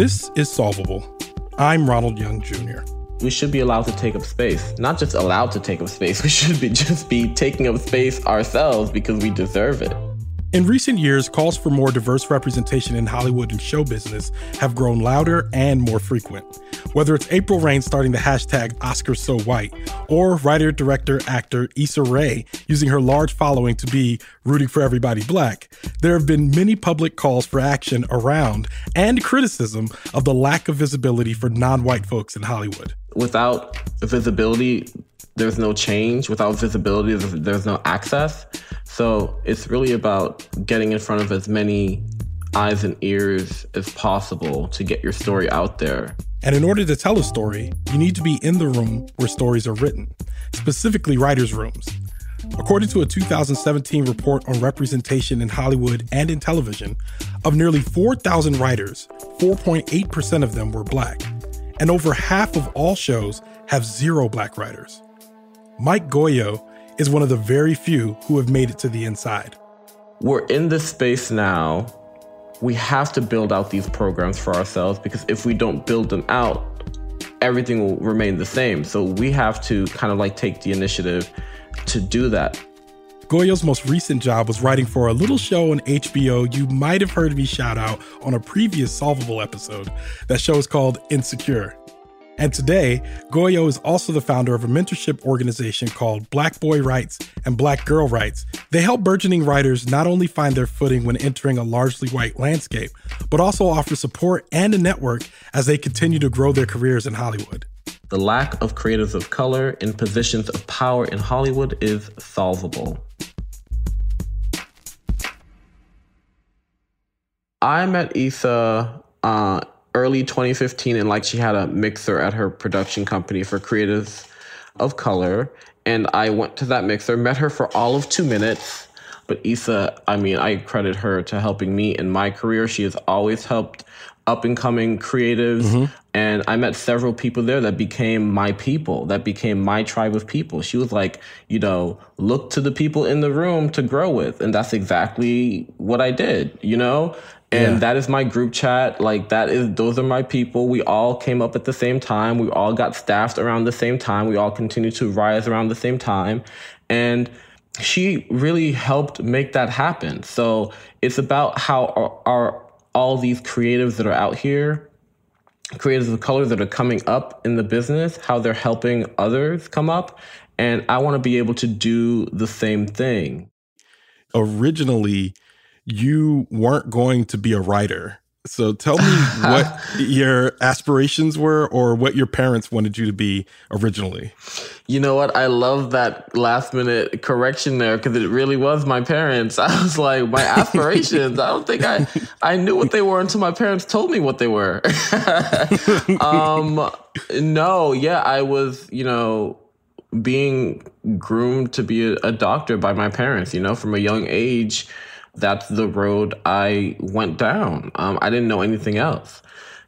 This is Solvable. I'm Ronald Young Jr. We should be allowed to take up space. Not just allowed to take up space, we should be just be taking up space ourselves because we deserve it. In recent years, calls for more diverse representation in Hollywood and show business have grown louder and more frequent. Whether it's April Reign starting the hashtag #OscarsSoWhite, or writer, director, actor Issa Rae using her large following to be rooting for everybody black, there have been many public calls for action around and criticism of the lack of visibility for non-white folks in Hollywood. Without visibility, there's no change. Without visibility, there's no access. So it's really about getting in front of as many eyes and ears as possible to get your story out there. And in order to tell a story, you need to be in the room where stories are written, specifically writers' rooms. According to a 2017 report on representation in Hollywood and in television, of nearly 4,000 writers, 4.8% of them were black. And over half of all shows have zero black writers. Mike Gauyo is one of the very few who have made it to the inside. We're in this space now. We have to build out these programs for ourselves because if we don't build them out, everything will remain the same. So we have to kind of like take the initiative to do that. Gauyo's most recent job was writing for a little show on HBO you might have heard me shout out on a previous Solvable episode. That show is called Insecure. And today, Gauyo is also the founder of a mentorship organization called Black Boy Writes and Black Girl Writes. They help burgeoning writers not only find their footing when entering a largely white landscape, but also offer support and a network as they continue to grow their careers in Hollywood. The lack of creatives of color in positions of power in Hollywood is solvable. I met Issa uh, early 2015 and like she had a mixer at her production company for creatives of color and i went to that mixer met her for all of two minutes but Issa, I mean, I credit her to helping me in my career. She has always helped up and coming creatives. Mm-hmm. And I met several people there that became my people, that became my tribe of people. She was like, you know, look to the people in the room to grow with. And that's exactly what I did, you know? And yeah. that is my group chat. Like that is those are my people. We all came up at the same time. We all got staffed around the same time. We all continue to rise around the same time. And she really helped make that happen. So it's about how our, our all these creatives that are out here creatives of color that are coming up in the business how they're helping others come up. And i want to be able to do the same thing. Originally you weren't going to be a writer. So tell me what your aspirations were or what your parents wanted you to be originally. You know what? I love that last minute correction there because it really was my parents. I was like, my aspirations. I don't think I I knew what they were until my parents told me what they were. um, no, yeah, I was, you know, being groomed to be a, a doctor by my parents. You know, from a young age, that's the road I went down. Um, I didn't know anything else.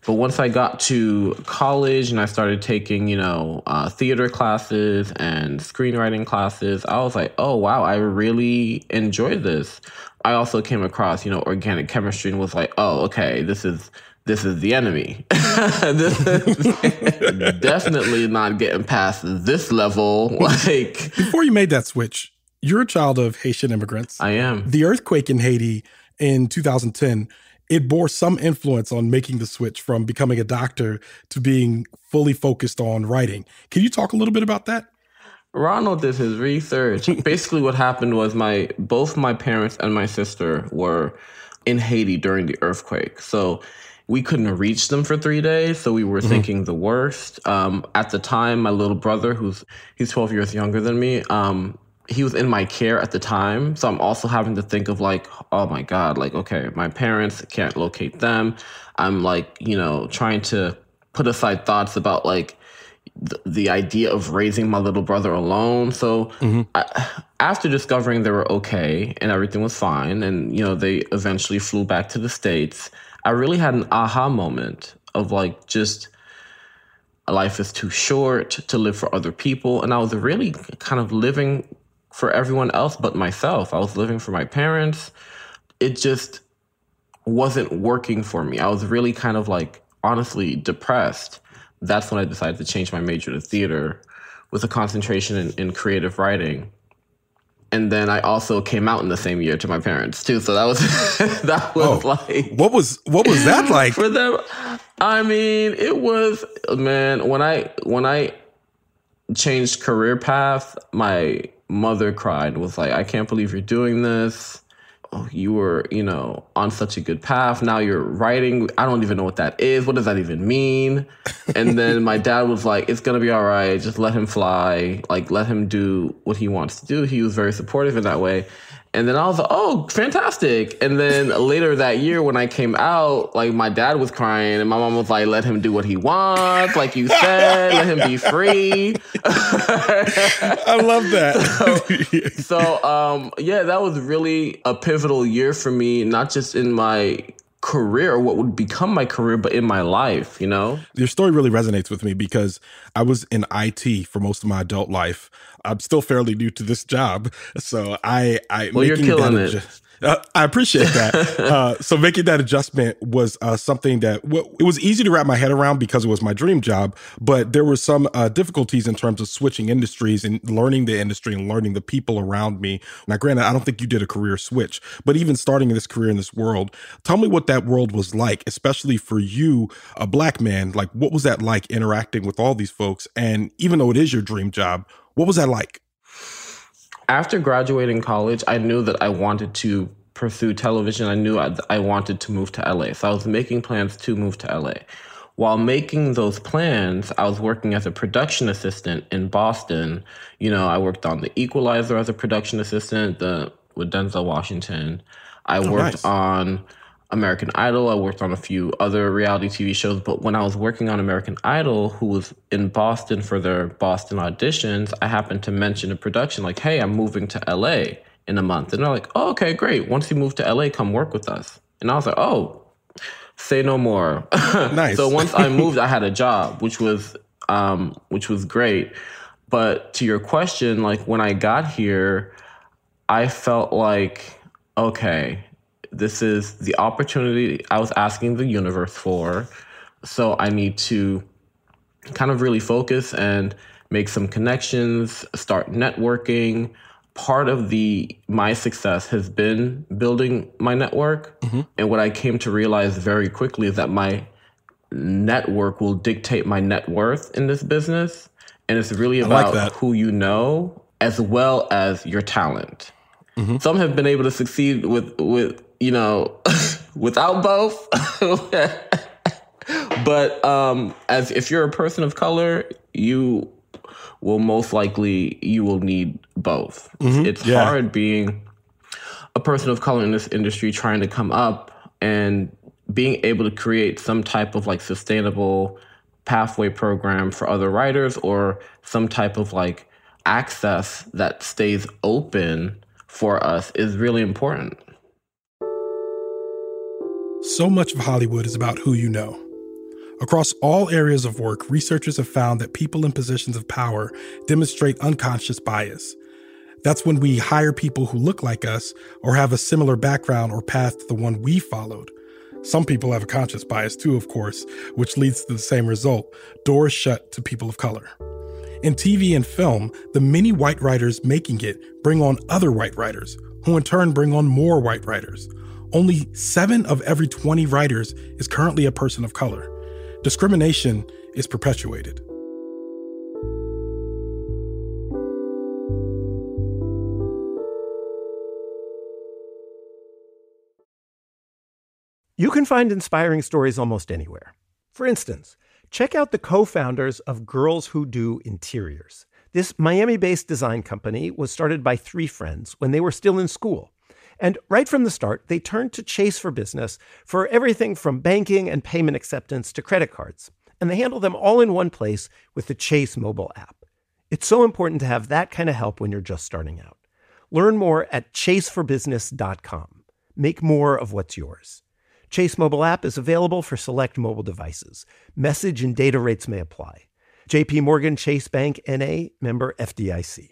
But once I got to college and I started taking, you know, uh, theater classes and screenwriting classes, I was like, oh, wow, I really enjoy this. I also came across, you know, organic chemistry and was like, oh, okay, this is this is the enemy. this is definitely not getting past this level. Like before you made that switch, you're a child of Haitian immigrants. I am. The earthquake in Haiti in 2010 it bore some influence on making the switch from becoming a doctor to being fully focused on writing. Can you talk a little bit about that? Ronald did his research. Basically, what happened was my both my parents and my sister were in Haiti during the earthquake, so we couldn't reach them for three days. So we were mm-hmm. thinking the worst. Um, at the time, my little brother, who's he's twelve years younger than me, um, he was in my care at the time. So I'm also having to think of like, oh my God, like, okay, my parents can't locate them. I'm like, you know, trying to put aside thoughts about like the, the idea of raising my little brother alone. So mm-hmm. I, after discovering they were okay and everything was fine, and, you know, they eventually flew back to the States, I really had an aha moment of like just, life is too short to live for other people. And I was really kind of living for everyone else but myself. I was living for my parents. It just wasn't working for me. I was really kind of like honestly depressed. That's when I decided to change my major to theater with a concentration in, in creative writing. And then I also came out in the same year to my parents too. So that was that was oh, like what was what was that like for them? I mean, it was man when I when I changed career path, my mother cried, was like, I can't believe you're doing this. Oh, you were, you know, on such a good path. Now you're writing. I don't even know what that is. What does that even mean? And then my dad was like, it's going to be all right. Just let him fly. Like, let him do what he wants to do. He was very supportive in that way. And then I was like, oh, fantastic. And then later that year when I came out, like my dad was crying and my mom was like, let him do what he wants. Like you said, let him be free. I love that. so, so um, yeah, that was really a pivotal year for me, not just in my career, what would become my career, but in my life, you know? Your story really resonates with me because I was in IT for most of my adult life. I'm still fairly new to this job. So I, I, well, you're killing it. Uh, I appreciate that. uh, so making that adjustment was uh, something that it was easy to wrap my head around because it was my dream job. But there were some uh, difficulties in terms of switching industries and learning the industry and learning the people around me. Now, granted, I don't think you did a career switch, but even starting this career in this world, tell me what that world was like, especially for you, a black man. Like, what was that like interacting with all these folks? And even though it is your dream job, what was that like? after graduating college, I knew that I wanted to pursue television. I knew I, I wanted to move to LA. So I was making plans to move to LA. While making those plans, I was working as a production assistant in Boston. You know, I worked on The Equalizer as a production assistant the, with Denzel Washington. I oh, worked nice. on American Idol. I worked on a few other reality TV shows, but when I was working on American Idol, who was in Boston for their Boston auditions, I happened to mention a production like, "Hey, I'm moving to LA in a month," and they're like, "Oh, okay, great. Once you move to LA, come work with us." And I was like, "Oh, say no more." nice. so once I moved, I had a job, which was um, which was great. But to your question, like when I got here, I felt like, okay, this is the opportunity I was asking the universe for. So I need to kind of really focus and make some connections, start networking. Part of the my success has been building my network. Mm-hmm. And what I came to realize very quickly is that my network will dictate my net worth in this business. And it's really about like who you know as well as your talent. Mm-hmm. Some have been able to succeed with with you know without both. but um, as if you're a person of color, you will most likely you will need both. Mm-hmm. It's yeah. hard being a person of color in this industry trying to come up and being able to create some type of like sustainable pathway program for other writers or some type of like access that stays open for us is really important. So much of Hollywood is about who you know. Across all areas of work, researchers have found that people in positions of power demonstrate unconscious bias. That's when we hire people who look like us or have a similar background or path to the one we followed. Some people have a conscious bias too, of course, which leads to the same result doors shut to people of color. In TV and film, the many white writers making it bring on other white writers, who in turn bring on more white writers. Only seven of every 20 writers is currently a person of color. Discrimination is perpetuated. You can find inspiring stories almost anywhere. For instance, check out the co founders of Girls Who Do Interiors. This Miami based design company was started by three friends when they were still in school. And right from the start, they turned to Chase for Business for everything from banking and payment acceptance to credit cards. And they handle them all in one place with the Chase mobile app. It's so important to have that kind of help when you're just starting out. Learn more at chaseforbusiness.com. Make more of what's yours. Chase mobile app is available for select mobile devices. Message and data rates may apply. JP Morgan Chase Bank NA member FDIC.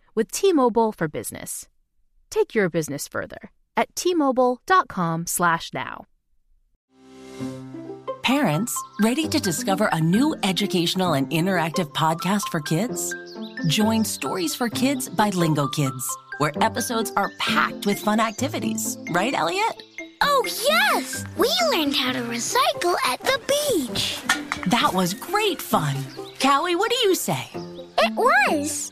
with T-Mobile for Business. Take your business further at t-mobile.com/now. Parents, ready to discover a new educational and interactive podcast for kids? Join Stories for Kids by Lingo Kids, where episodes are packed with fun activities. Right, Elliot? Oh, yes! We learned how to recycle at the beach. That was great fun. Callie, what do you say? It was.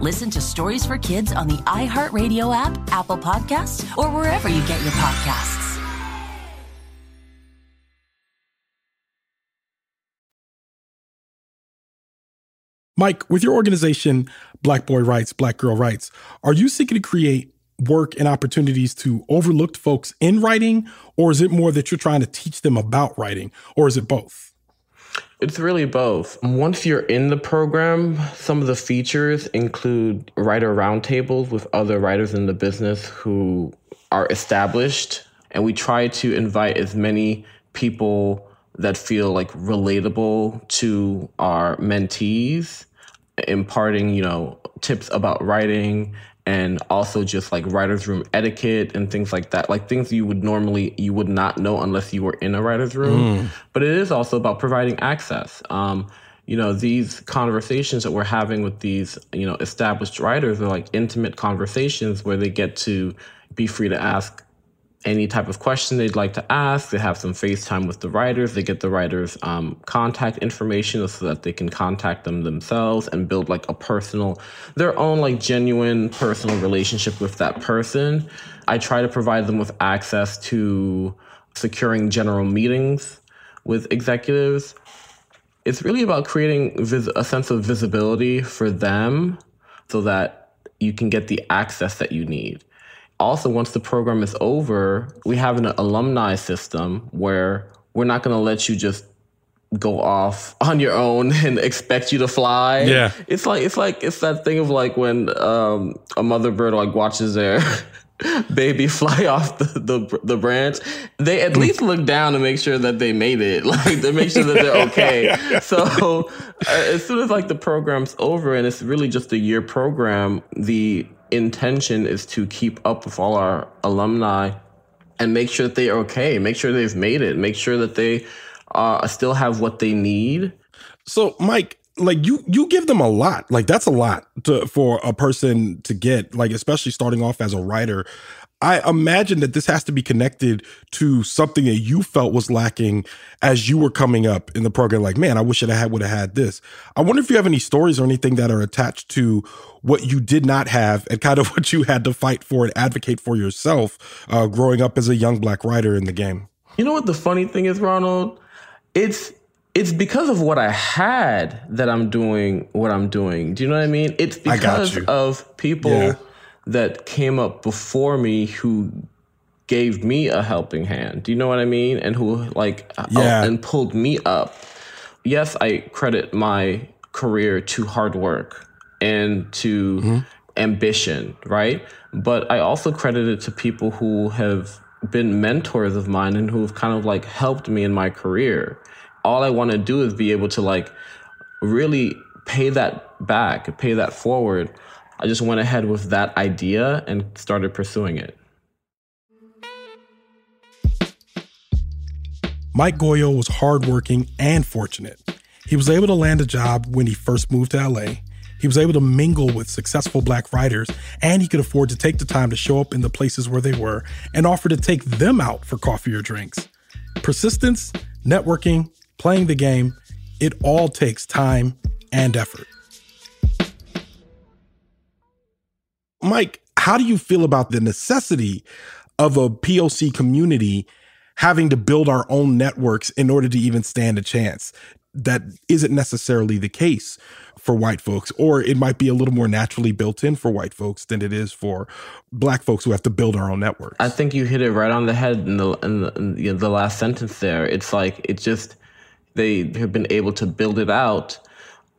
Listen to Stories for Kids on the iHeartRadio app, Apple Podcasts, or wherever you get your podcasts. Mike, with your organization, Black Boy Writes, Black Girl Writes, are you seeking to create work and opportunities to overlooked folks in writing, or is it more that you're trying to teach them about writing, or is it both? It's really both. Once you're in the program, some of the features include writer roundtables with other writers in the business who are established. And we try to invite as many people that feel like relatable to our mentees, imparting, you know, tips about writing and also just like writer's room etiquette and things like that like things you would normally you would not know unless you were in a writer's room mm. but it is also about providing access um, you know these conversations that we're having with these you know established writers are like intimate conversations where they get to be free to ask any type of question they'd like to ask. They have some FaceTime with the writers. They get the writers' um, contact information so that they can contact them themselves and build like a personal, their own like genuine personal relationship with that person. I try to provide them with access to securing general meetings with executives. It's really about creating vis- a sense of visibility for them so that you can get the access that you need also, once the program is over, we have an alumni system where we're not going to let you just go off on your own and expect you to fly. Yeah. It's like it's like it's that thing of like when um, a mother bird like watches their baby fly off the, the the branch. They at least look down to make sure that they made it. Like to make sure that they're okay. So uh, as soon as like the program's over and it's really just a year program, the intention is to keep up with all our alumni and make sure that they are okay, make sure they've made it, make sure that they uh, still have what they need. So, Mike, like you you give them a lot. Like that's a lot to, for a person to get. Like especially starting off as a writer. I imagine that this has to be connected to something that you felt was lacking as you were coming up in the program. Like, man, I wish I had would have had this. I wonder if you have any stories or anything that are attached to what you did not have and kind of what you had to fight for and advocate for yourself uh, growing up as a young black writer in the game. You know what the funny thing is, Ronald? It's it's because of what I had that I'm doing what I'm doing. Do you know what I mean? It's because of people yeah. That came up before me who gave me a helping hand. Do you know what I mean? And who like uh, yeah. uh, and pulled me up. Yes, I credit my career to hard work and to mm-hmm. ambition, right? But I also credit it to people who have been mentors of mine and who have kind of like helped me in my career all I want to do is be able to like really pay that back, pay that forward. I just went ahead with that idea and started pursuing it. Mike Gauyo was hardworking and fortunate. He was able to land a job when he first moved to LA. He was able to mingle with successful black writers, and he could afford to take the time to show up in the places where they were and offer to take them out for coffee or drinks. Persistence, networking, playing the game, it all takes time and effort. Mike, how do you feel about the necessity of a POC community having to build our own networks in order to even stand a chance? That isn't necessarily the case for white folks, or it might be a little more naturally built in for white folks than it is for black folks who have to build our own networks. I think you hit it right on the head in the in the, in the, the last sentence there. It's like it just they have been able to build it out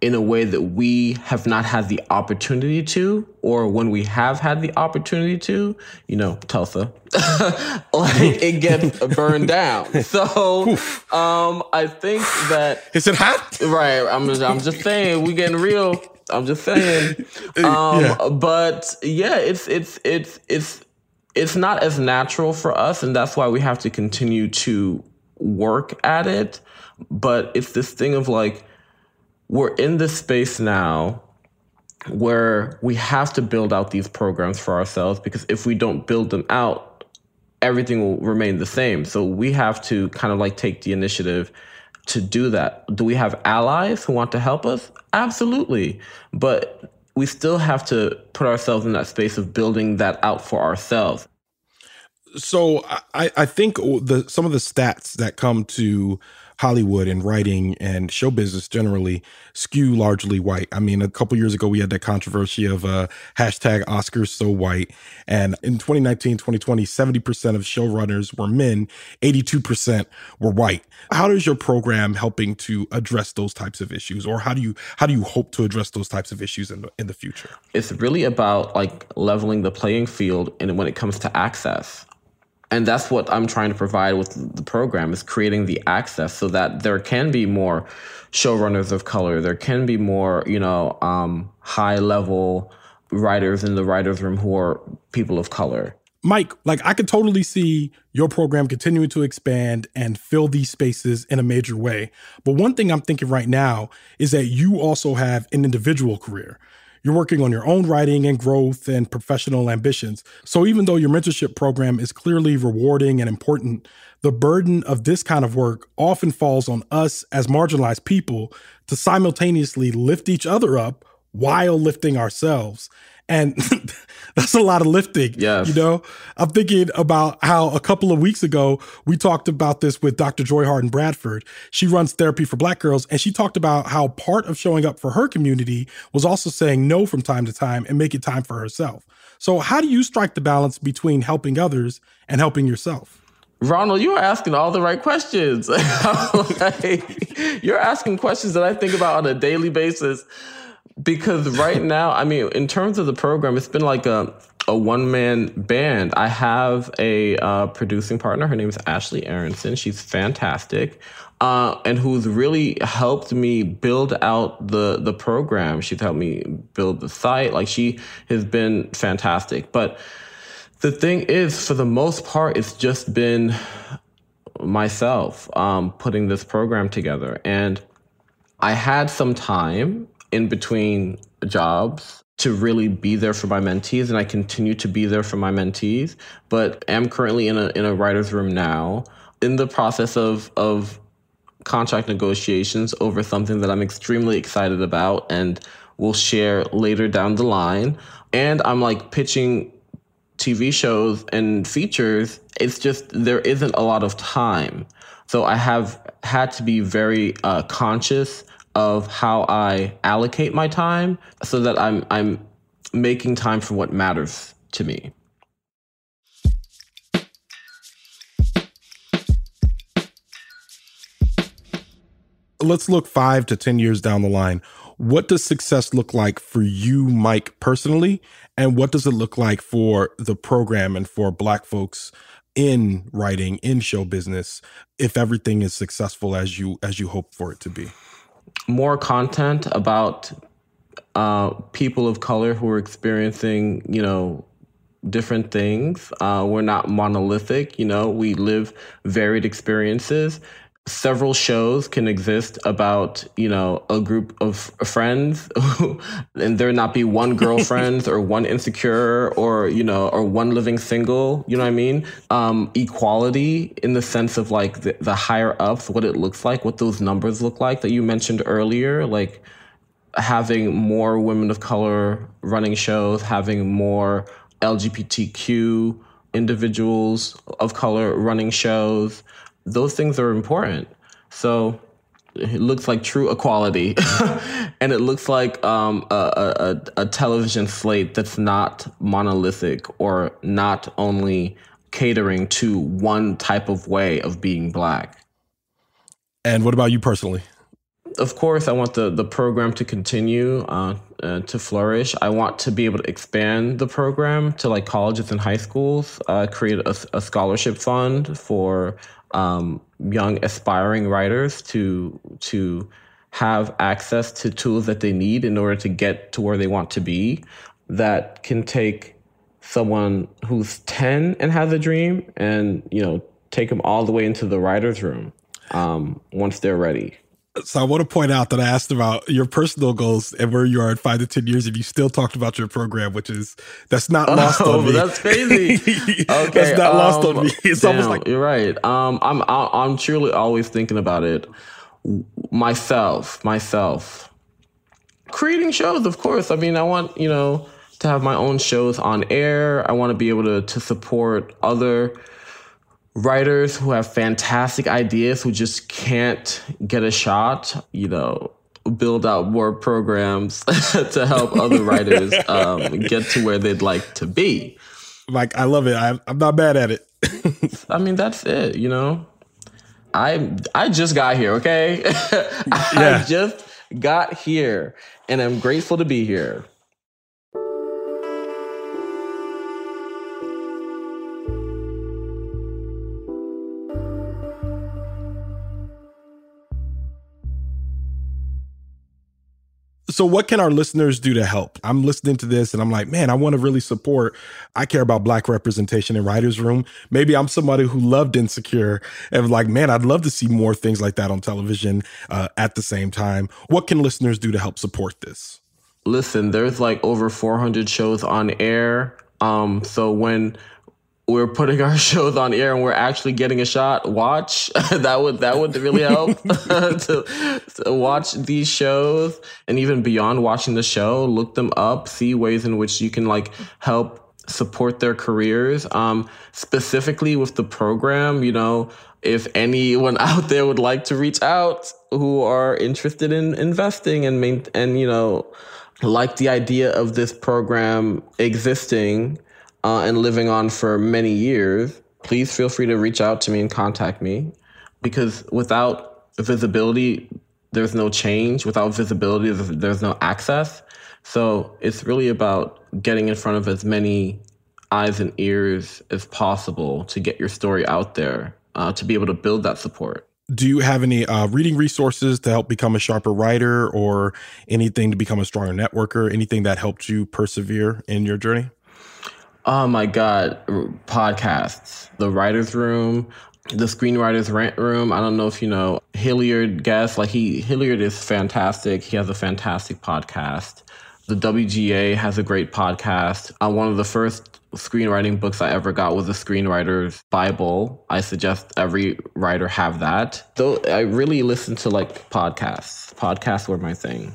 in a way that we have not had the opportunity to, or when we have had the opportunity to, you know, Tulsa, like it gets burned down. So um, I think that is it hot? Right. I'm just, I'm just saying we getting real. I'm just saying. Um, yeah. But yeah, it's it's it's it's it's not as natural for us, and that's why we have to continue to work at it but it's this thing of like, we're in this space now where we have to build out these programs for ourselves because if we don't build them out, everything will remain the same. So we have to kind of like take the initiative to do that. Do we have allies who want to help us? Absolutely. But we still have to put ourselves in that space of building that out for ourselves. So I, I think the some of the stats that come to Hollywood and writing and show business generally skew largely white. I mean, a couple years ago, we had that controversy of uh, hashtag Oscars so white. And in 2019, 2020, 70% of showrunners were men, 82% were white. How does your program helping to address those types of issues? Or how do you how do you hope to address those types of issues in the, in the future? It's really about like leveling the playing field and when it comes to access and that's what i'm trying to provide with the program is creating the access so that there can be more showrunners of color. There can be more you know um, high level writers in the writers room who are people of color. Mike like i could totally see your program continuing to expand and fill these spaces in a major way. But one thing i'm thinking right now is that you also have an individual career you're working on your own writing and growth and professional ambitions. So even though your mentorship program is clearly rewarding and important, the burden of this kind of work often falls on us as marginalized people to simultaneously lift each other up while lifting ourselves. And that's a lot of lifting. Yes. You know, I'm thinking about how a couple of weeks ago we talked about this with Dr. Joy Harden Bradford. She runs therapy for black girls, and she talked about how part of showing up for her community was also saying no from time to time and making time for herself. So, how do you strike the balance between helping others and helping yourself? Ronald, you are asking all the right questions. like, You're asking questions that I think about on a daily basis because right now, I mean, in terms of the program, it's been like a a one man band. I have a uh, producing partner. Her name is Ashley Aronson. She's fantastic. Uh, and who's really helped me build out the the program. She's helped me build the site. Like she has been fantastic. But the thing is, for the most part, it's just been myself um, putting this program together. And I had some time in between jobs to really be there for my mentees and I continue to be there for my mentees, but am currently in a in a writer's room now in the process of of contract negotiations over something that I'm extremely excited about and will share later down the line. And I'm like pitching TV shows and features. It's just there isn't a lot of time. So I have had to be very uh, conscious of how I allocate my time so that I'm I'm making time for what matters to me. Let's look 5 to 10 years down the line. What does success look like for you, Mike, personally? And what does it look like for the program and for Black folks in writing, in show business, if everything is successful as you as you hope for it to be? More content about uh, people of color who are experiencing, you know, different things. Uh, we're not monolithic, you know, we live varied experiences several shows can exist about you know a group of friends and there not be one girlfriend or one insecure or you know or one living single you know what i mean? Um, equality in the sense of like the, the higher ups what it looks like what those numbers look like that you mentioned earlier like having more women of color running shows having more lgbtq individuals of color running shows those things are important. So it looks like true equality, and it looks like um, a, a, a television slate that's not monolithic or not only catering to one type of way of being black. And what about you personally? Of course, I want the, the program to continue uh, uh, to flourish. I want to be able to expand the program to like colleges and high schools, uh, create a, a scholarship fund for um, young aspiring writers to to have access to tools that they need in order to get to where they want to be that can take someone who's 10 and has a dream and you know take them all the way into the writer's room um, once they're ready so I want to point out that I asked about your personal goals and where you are in five to ten years, and you still talked about your program, which is that's not lost oh, on me. That's crazy. okay, that's not um, lost on me. It's damn, almost like you're right. Um, I'm I'm truly always thinking about it myself, myself. Creating shows, of course. I mean, I want you know to have my own shows on air. I want to be able to to support other writers who have fantastic ideas who just can't get a shot, you know, build out more programs to help other writers um, get to where they'd like to be. Like, I love it. I'm, I'm not bad at it. I mean, that's it, you know? I I just got here, okay? I yeah. just got here and I'm grateful to be here. So, what can our listeners do to help? I'm listening to this and I'm like, man, I want to really support. I care about Black representation in Writers Room. Maybe I'm somebody who loved Insecure and like, man, I'd love to see more things like that on television uh, at the same time. What can listeners do to help support this? Listen, there's like over 400 shows on air. Um, so when we're putting our shows on air and we're actually getting a shot watch. That would that would really help to, to, watch these shows and even beyond watching the show look them up see ways in which you can like help support their careers. Um, specifically with the program you know if anyone out there would like to reach out who are interested in investing and main, and you know like the idea of this program existing uh, and living on for many years, please feel free to reach out to me and contact me because without visibility, there's no change. Without visibility, there's no access. So it's really about getting in front of as many eyes and ears as possible to get your story out there, uh, to be able to build that support. Do you have any uh, reading resources to help become a sharper writer or anything to become a stronger networker? Anything that helped you persevere in your journey? Oh my God, podcasts, The Writer's Room, the Screenwriter's Rant Room. I don't know if you know Hilliard Guess. Like he, Hilliard is fantastic. He has a fantastic podcast. The WGA has a great podcast. Uh, one of the first screenwriting books I ever got was a screenwriter's Bible. I suggest every writer have that. Though I really listen to like podcasts. Podcasts were my thing.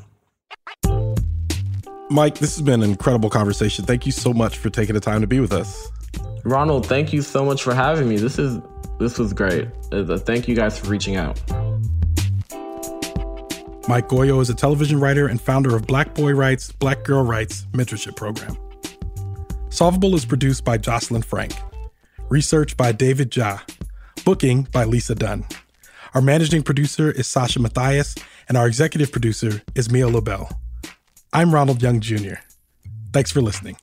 Mike, this has been an incredible conversation. Thank you so much for taking the time to be with us. Ronald, thank you so much for having me. This is this was great. Uh, thank you guys for reaching out. Mike Gauyo is a television writer and founder of Black Boy Writes, Black Girl Writes mentorship program. Solvable is produced by Jocelyn Frank. Research by David Ja. Booking by Lisa Dunn. Our managing producer is Sasha Matthias, and our executive producer is Mia Lobel. I'm Ronald Young Jr. Thanks for listening.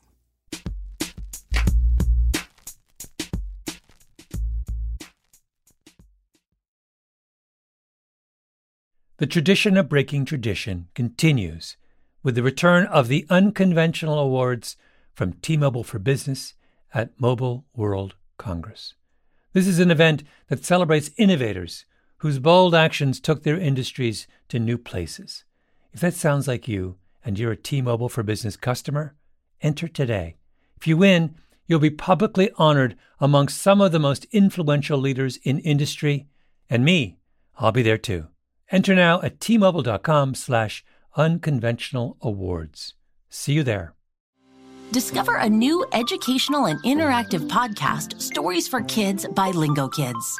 The tradition of breaking tradition continues with the return of the unconventional awards from T Mobile for Business at Mobile World Congress. This is an event that celebrates innovators whose bold actions took their industries to new places. If that sounds like you, and you're a T Mobile for Business customer, enter today. If you win, you'll be publicly honored among some of the most influential leaders in industry, and me, I'll be there too. Enter now at tmobile.com slash unconventional awards. See you there. Discover a new educational and interactive podcast, Stories for Kids by Lingo Kids.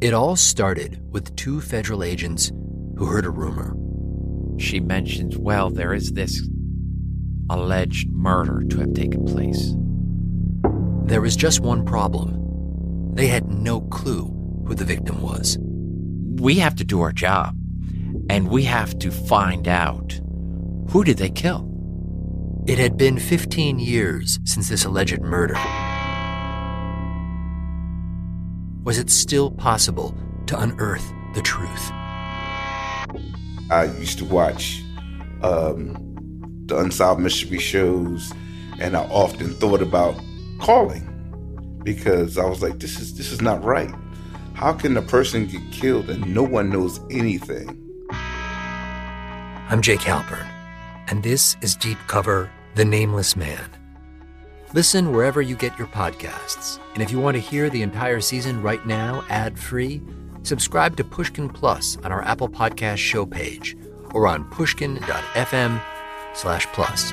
It all started with two federal agents who heard a rumor. She mentions, well, there is this alleged murder to have taken place. There was just one problem. They had no clue who the victim was. We have to do our job, and we have to find out who did they kill? It had been 15 years since this alleged murder. Was it still possible to unearth the truth? I used to watch um, the Unsolved Mystery shows, and I often thought about calling because I was like, "This is this is not right. How can a person get killed and no one knows anything?" I'm Jake Halpern, and this is Deep Cover: The Nameless Man. Listen wherever you get your podcasts. And if you want to hear the entire season right now, ad free, subscribe to Pushkin Plus on our Apple Podcast show page or on pushkin.fm slash plus.